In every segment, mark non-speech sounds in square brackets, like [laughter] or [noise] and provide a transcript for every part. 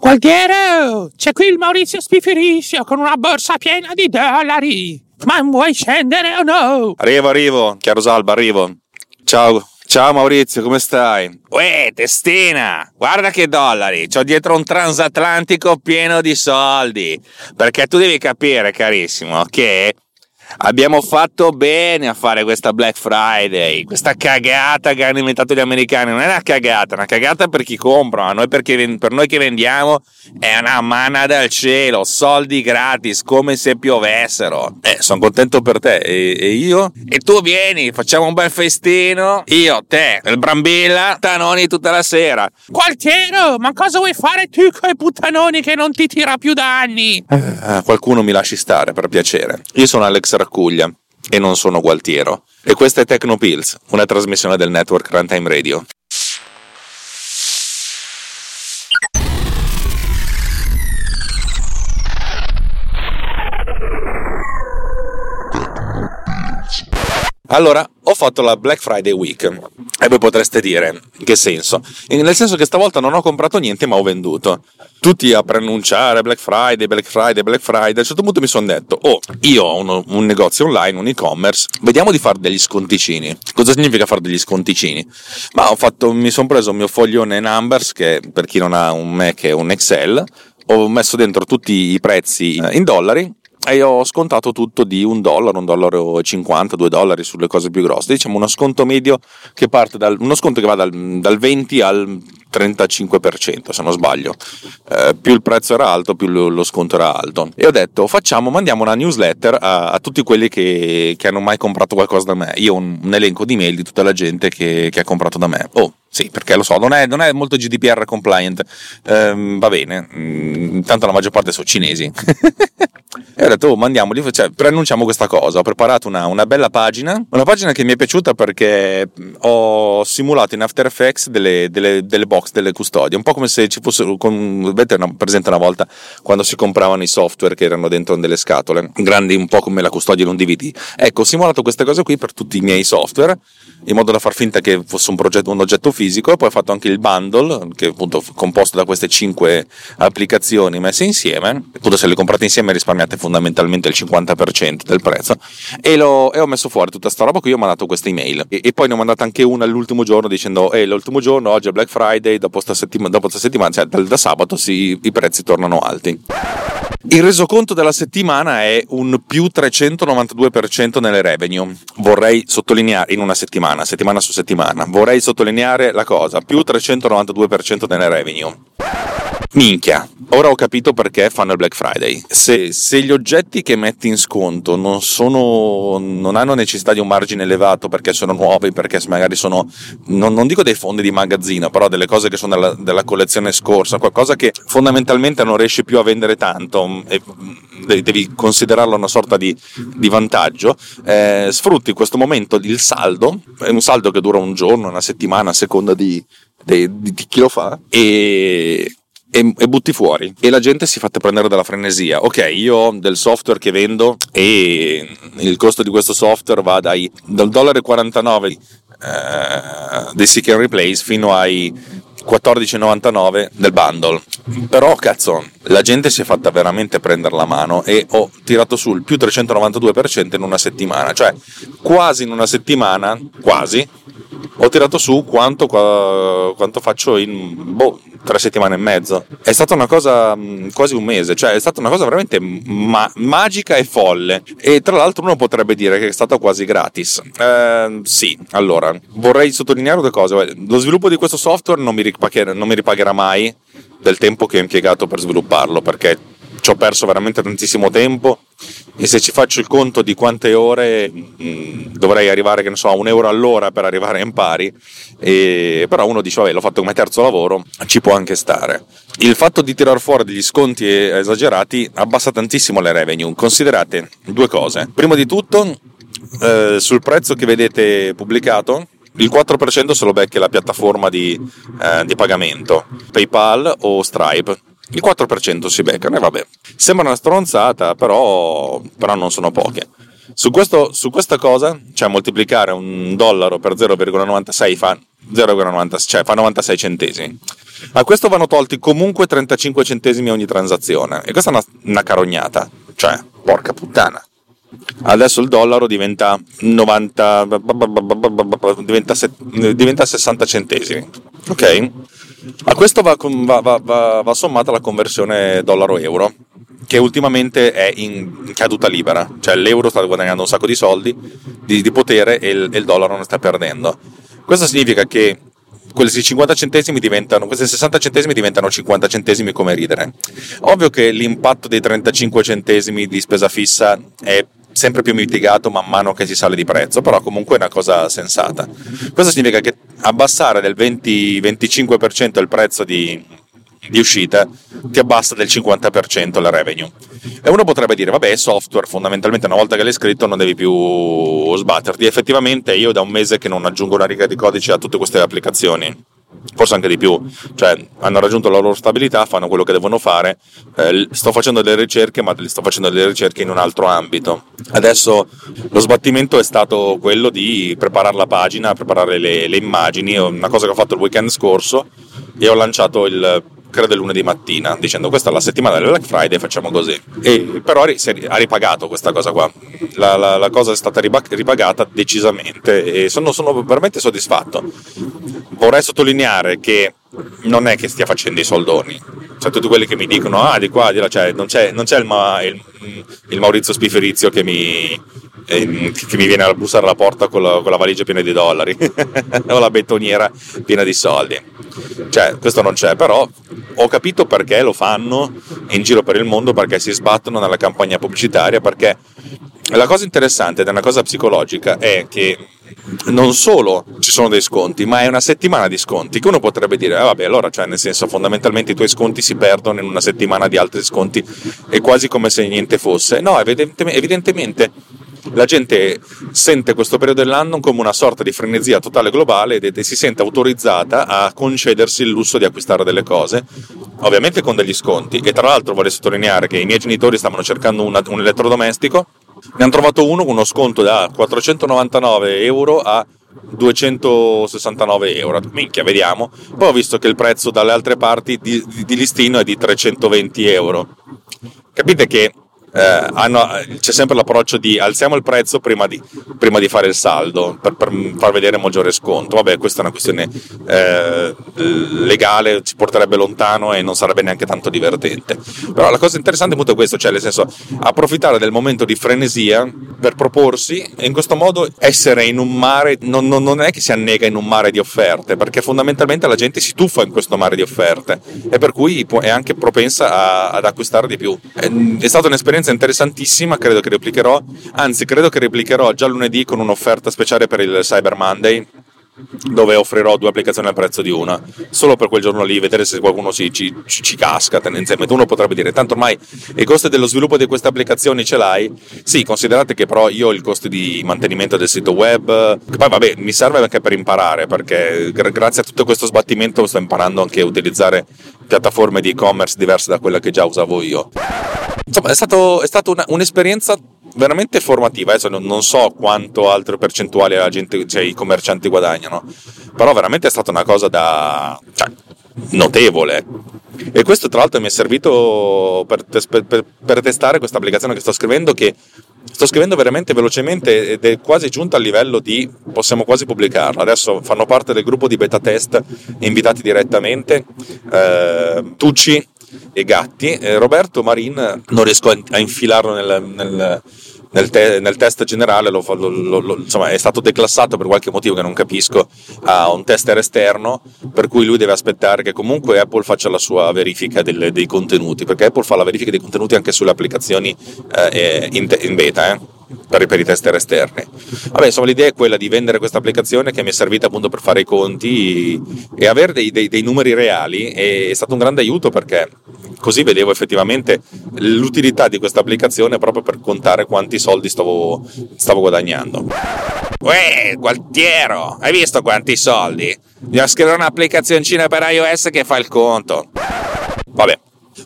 Gualtiero, c'è qui il Maurizio Spifiriscio con una borsa piena di dollari. Ma vuoi scendere o no? Arrivo, arrivo, Chiaro Salba, arrivo. Ciao, ciao Maurizio, come stai? Uè, testina, guarda che dollari, c'ho dietro un transatlantico pieno di soldi. Perché tu devi capire, carissimo, che Abbiamo fatto bene a fare questa Black Friday, questa cagata che hanno inventato gli americani. Non è una cagata, è una cagata per chi compra, ma noi perché, per noi che vendiamo è una manna dal cielo, soldi gratis, come se piovessero. Eh, sono contento per te. E, e, io? E tu vieni, facciamo un bel festino. Io, te, il Brambilla, tanoni tutta la sera. Gualtiero, ma cosa vuoi fare tu con i puttanoni che non ti tira più da anni? Eh, qualcuno mi lasci stare, per piacere. Io sono Alex Raccuglia e non sono Gualtiero. E questa è Tecnopills, una trasmissione del network Runtime Radio. Allora, ho fatto la Black Friday Week e voi potreste dire, in che senso? Nel senso che stavolta non ho comprato niente ma ho venduto. Tutti a preannunciare Black Friday, Black Friday, Black Friday. A un certo punto mi sono detto, oh, io ho uno, un negozio online, un e-commerce, vediamo di fare degli sconticini. Cosa significa fare degli sconticini? Ma ho fatto, mi sono preso il mio foglione Numbers, che per chi non ha un Mac è un Excel, ho messo dentro tutti i prezzi in dollari e ho scontato tutto di un dollaro, un dollaro e 50, due dollari sulle cose più grosse. Diciamo uno sconto medio che parte dal, uno sconto che va dal, dal 20 al 35% se non sbaglio. Eh, più il prezzo era alto, più lo, sconto era alto. E ho detto facciamo, mandiamo una newsletter a, a tutti quelli che, che, hanno mai comprato qualcosa da me. Io ho un, un, elenco di mail di tutta la gente che, che ha comprato da me. Oh, sì, perché lo so, non è, non è molto GDPR compliant. Ehm, va bene, mm, intanto la maggior parte sono cinesi. [laughs] e ho detto, oh, mandiamoli, cioè, preannunciamo questa cosa. Ho preparato una, una, bella pagina, una pagina che mi è piaciuta perché ho simulato in After Effects delle, delle, delle box, delle custodie, un po' come se ci fossero, con, vedete, una, presente una volta quando si compravano i software che erano dentro delle scatole, grandi un po' come la custodia in un DVD. Ecco, ho simulato queste cose qui per tutti i miei software, in modo da far finta che fosse un, progetto, un oggetto fisico, poi ho fatto anche il bundle, che è appunto composto da queste 5 applicazioni messe insieme, appunto se le comprate insieme risparmiate fondamentalmente il 50% del prezzo, e, lo, e ho messo fuori tutta sta roba qui, ho mandato questa email, e, e, poi ne ho mandata anche una l'ultimo giorno dicendo, ehi, l'ultimo giorno, oggi è Black Friday, dopo sta settimana, dopo sta settimana cioè da, da sabato si, i prezzi tornano alti. Il resoconto della settimana è un più 392% nelle revenue. Vorrei sottolineare in una settimana, settimana su settimana, vorrei sottolineare la cosa, più 392% nelle revenue. Minchia, ora ho capito perché fanno il Black Friday. Se, se, gli oggetti che metti in sconto non, sono, non hanno necessità di un margine elevato perché sono nuovi, perché magari sono, non, non dico dei fondi di magazzino, però delle cose che sono della, della, collezione scorsa, qualcosa che fondamentalmente non riesci più a vendere tanto e devi considerarlo una sorta di, di vantaggio, eh, sfrutti questo momento il saldo, è un saldo che dura un giorno, una settimana a seconda di, di, di chi lo fa e e, e, butti fuori. E la gente si fatta prendere dalla frenesia. Ok io ho del software che vendo e il costo di questo software va dai dal dollaro 49 eh, dei seek and replace fino ai 14,99 del bundle. Però cazzo, la gente si è fatta veramente prendere la mano e ho tirato su il più 392% in una settimana, cioè quasi in una settimana, quasi, ho tirato su quanto, quanto faccio in boh, tre settimane e mezzo. È stata una cosa quasi un mese, cioè è stata una cosa veramente ma- magica e folle. E tra l'altro uno potrebbe dire che è stata quasi gratis. Eh, sì, allora, vorrei sottolineare due cose. Lo sviluppo di questo software non mi, ripagherà, non mi ripagherà mai del tempo che ho impiegato per svilupparlo, perché ci ho perso veramente tantissimo tempo e se ci faccio il conto di quante ore mh, dovrei arrivare, che ne so, a un euro all'ora per arrivare in pari, e, però uno dice, vabbè, l'ho fatto come terzo lavoro, ci può anche stare. Il fatto di tirar fuori degli sconti esagerati abbassa tantissimo le revenue. Considerate due cose. Prima di tutto, eh, sul prezzo che vedete pubblicato, il 4% se lo becca la piattaforma di, eh, di pagamento, PayPal o Stripe. Il 4% si beccano e vabbè. Sembra una stronzata, però, però non sono poche. Su, questo, su, questa cosa, cioè moltiplicare un dollaro per 0,96 fa, 0,90, cioè fa 96 centesimi. A questo vanno tolti comunque 35 centesimi ogni transazione. E questa è una, una carognata. Cioè, porca puttana. Adesso il dollaro diventa 90 diventa, diventa 60 centesimi. Ok? A questo va, va, va, va sommata la conversione dollaro-euro, che ultimamente è in caduta libera, cioè l'euro sta guadagnando un sacco di soldi, di, di potere e il, e il dollaro ne sta perdendo. Questo significa che questi 50 centesimi diventano, questi 60 centesimi diventano 50 centesimi come ridere. Ovvio che l'impatto dei 35 centesimi di spesa fissa è sempre più mitigato man mano che si sale di prezzo, però comunque è una cosa sensata. Questo significa che abbassare del 20-25% il prezzo di, di uscita ti abbassa del 50% la revenue. E uno potrebbe dire, vabbè, è software, fondamentalmente una volta che l'hai scritto non devi più sbatterti. Effettivamente io da un mese che non aggiungo una riga di codice a tutte queste applicazioni forse anche di più, cioè hanno raggiunto la loro stabilità, fanno quello che devono fare, eh, sto facendo delle ricerche, ma sto facendo delle ricerche in un altro ambito. Adesso lo sbattimento è stato quello di preparare la pagina, preparare le, le immagini, una cosa che ho fatto il weekend scorso e ho lanciato il credo lunedì mattina, dicendo questa è la settimana del Black Friday, facciamo così. E però ha ripagato questa cosa qua. La, la, la cosa è stata ripagata decisamente e sono, sono veramente soddisfatto. Vorrei sottolineare che non è che stia facendo i soldoni. Cioè, tutti quelli che mi dicono, ah, di qua, di là, cioè, non c'è, non c'è il, il, il, Maurizio Spiferizio che mi, eh, che mi viene a bussare alla porta con la, con la valigia piena di dollari [laughs] o la betoniera piena di soldi. Cioè, questo non c'è, però ho capito perché lo fanno in giro per il mondo, perché si sbattono nella campagna pubblicitaria, perché la cosa interessante ed è una cosa psicologica è che non solo ci sono dei sconti, ma è una settimana di sconti che uno potrebbe dire, ah, vabbè, allora, cioè, nel senso, fondamentalmente i tuoi sconti si perdono in una settimana di altri sconti, è quasi come se niente fosse. No, evidentemente la gente sente questo periodo dell'anno come una sorta di frenesia totale globale ed si sente autorizzata a concedersi il lusso di acquistare delle cose, ovviamente con degli sconti. E tra l'altro vorrei sottolineare che i miei genitori stavano cercando una, un elettrodomestico, ne hanno trovato uno con uno sconto da 499 euro a 269 euro. Minchia, vediamo. Poi ho visto che il prezzo dalle altre parti di, di, di listino è di 320 euro. Capite che eh, hanno, c'è sempre l'approccio di alziamo il prezzo prima di, prima di fare il saldo per, per, far vedere maggiore sconto. Vabbè, questa è una questione eh, legale, ci porterebbe lontano e non sarebbe neanche tanto divertente. Però la cosa interessante è questo, cioè nel senso approfittare del momento di frenesia per proporsi e in questo modo essere in un mare, non, non, non è che si annega in un mare di offerte, perché fondamentalmente la gente si tuffa in questo mare di offerte e per cui è anche propensa a, ad acquistare di più. È, è stata un'esperienza un'esperienza interessantissima, credo che replicherò, anzi credo che replicherò già lunedì con un'offerta speciale per il Cyber Monday dove offrirò due applicazioni al prezzo di una, solo per quel giorno lì, vedere se qualcuno ci, ci, ci casca tendenzialmente. Uno potrebbe dire, tanto ormai i costi dello sviluppo di queste applicazioni ce l'hai? Sì, considerate che però io ho il costo di mantenimento del sito web, che poi vabbè, mi serve anche per imparare, perché grazie a tutto questo sbattimento sto imparando anche a utilizzare piattaforme di e-commerce diverse da quella che già usavo io. Insomma, è, stato, è stata una, un'esperienza veramente formativa. Adesso non so quanto altre percentuali la gente, cioè, i commercianti guadagnano, però veramente è stata una cosa da cioè, notevole. E questo, tra l'altro, mi è servito per, per, per testare questa applicazione che sto scrivendo. Che sto scrivendo veramente velocemente ed è quasi giunta al livello di possiamo quasi pubblicarla. Adesso fanno parte del gruppo di beta test invitati direttamente eh, Tucci e Gatti. Eh, Roberto Marin non riesco a, infilarlo nel, nel nel, te- nel test generale lo, lo, lo, insomma, è stato declassato per qualche motivo che non capisco a un tester esterno, per cui lui deve aspettare che comunque Apple faccia la sua verifica delle, dei contenuti, perché Apple fa la verifica dei contenuti anche sulle applicazioni eh, in, in, beta. Eh per, per, i tester esterni. Vabbè, insomma, l'idea è quella di vendere questa applicazione che mi è servita appunto per fare i conti e avere dei, dei, dei numeri reali è stato un grande aiuto perché così vedevo effettivamente l'utilità di questa applicazione proprio per contare quanti soldi stavo, stavo guadagnando. Uè, Gualtiero, hai visto quanti soldi? Bisogna scrivere un'applicazioncina per iOS che fa il conto. Vabbè,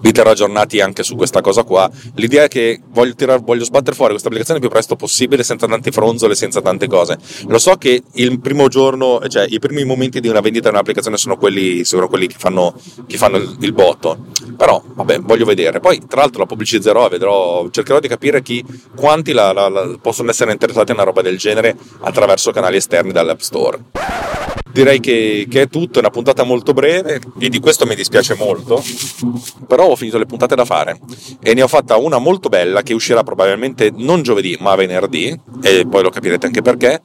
vi terrò aggiornati anche su questa cosa qua. L'idea è che voglio, tirar, voglio sbattere fuori questa applicazione il più presto possibile, senza tante fronzole, senza tante cose. Lo so che il primo giorno, cioè i primi momenti di una vendita di un'applicazione sono quelli, sono quelli che fanno, che fanno il, il, botto. Però, vabbè, voglio vedere. Poi, tra l'altro, la pubblicizzerò vedrò, cercherò di capire chi, quanti la, la, la, possono essere interessati a una roba del genere attraverso canali esterni dall'App Store direi che, che, è tutto, è una puntata molto breve e di questo mi dispiace molto, però ho finito le puntate da fare e ne ho fatta una molto bella che uscirà probabilmente non giovedì ma venerdì e poi lo capirete anche perché.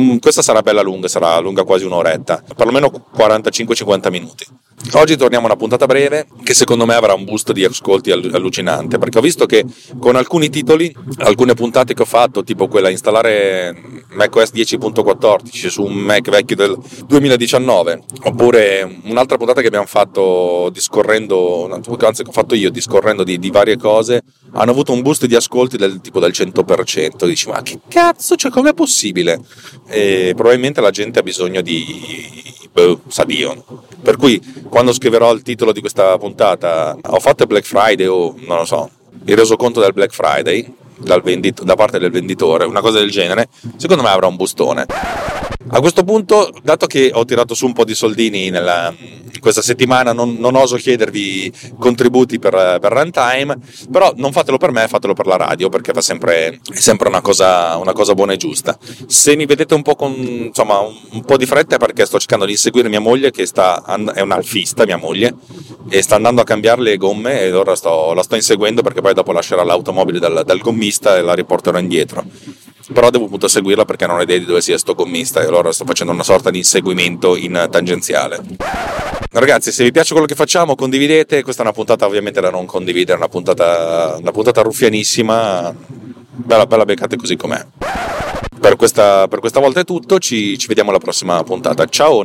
Mm, questa sarà bella lunga, sarà lunga quasi un'oretta, perlomeno 45-50 minuti. Oggi torniamo a una puntata breve che secondo me avrà un boost di ascolti allucinante perché ho visto che con alcuni titoli, alcune puntate che ho fatto, tipo quella installare macOS 10.14 su un Mac vecchio del 2019, oppure un'altra puntata che abbiamo fatto discorrendo, anzi che ho fatto io discorrendo di, di varie cose, hanno avuto un boost di ascolti del tipo del 100%. Dici, ma che cazzo, cioè com'è possibile? E probabilmente la gente ha bisogno di... Boh, sa Dio. Per cui quando scriverò il titolo di questa puntata, ho fatto Black Friday o non lo so, il resoconto del Black Friday vendito, da parte del venditore, una cosa del genere, secondo me avrà un bustone. A questo punto, dato che ho tirato su un po' di soldini nella, questa settimana, non, non, oso chiedervi contributi per, per, runtime, però non fatelo per me, fatelo per la radio, perché sempre, è sempre una cosa, una cosa, buona e giusta. Se mi vedete un po' con insomma, un, un, po' di fretta è perché sto cercando di inseguire mia moglie, che sta, è un'alfista, mia moglie, e sta andando a cambiare le gomme e ora sto, la sto inseguendo perché poi dopo lascerà l'automobile dal, dal gommista e la riporterò indietro però devo appunto seguirla perché non ho idea di dove sia sto gommista e allora sto facendo una sorta di inseguimento in tangenziale. Ragazzi, se vi piace quello che facciamo, condividete. Questa è una puntata ovviamente da non condividere, una puntata, una puntata ruffianissima. Bella, bella beccate così com'è. Per questa, per questa volta è tutto, ci, ci vediamo alla prossima puntata. Ciao!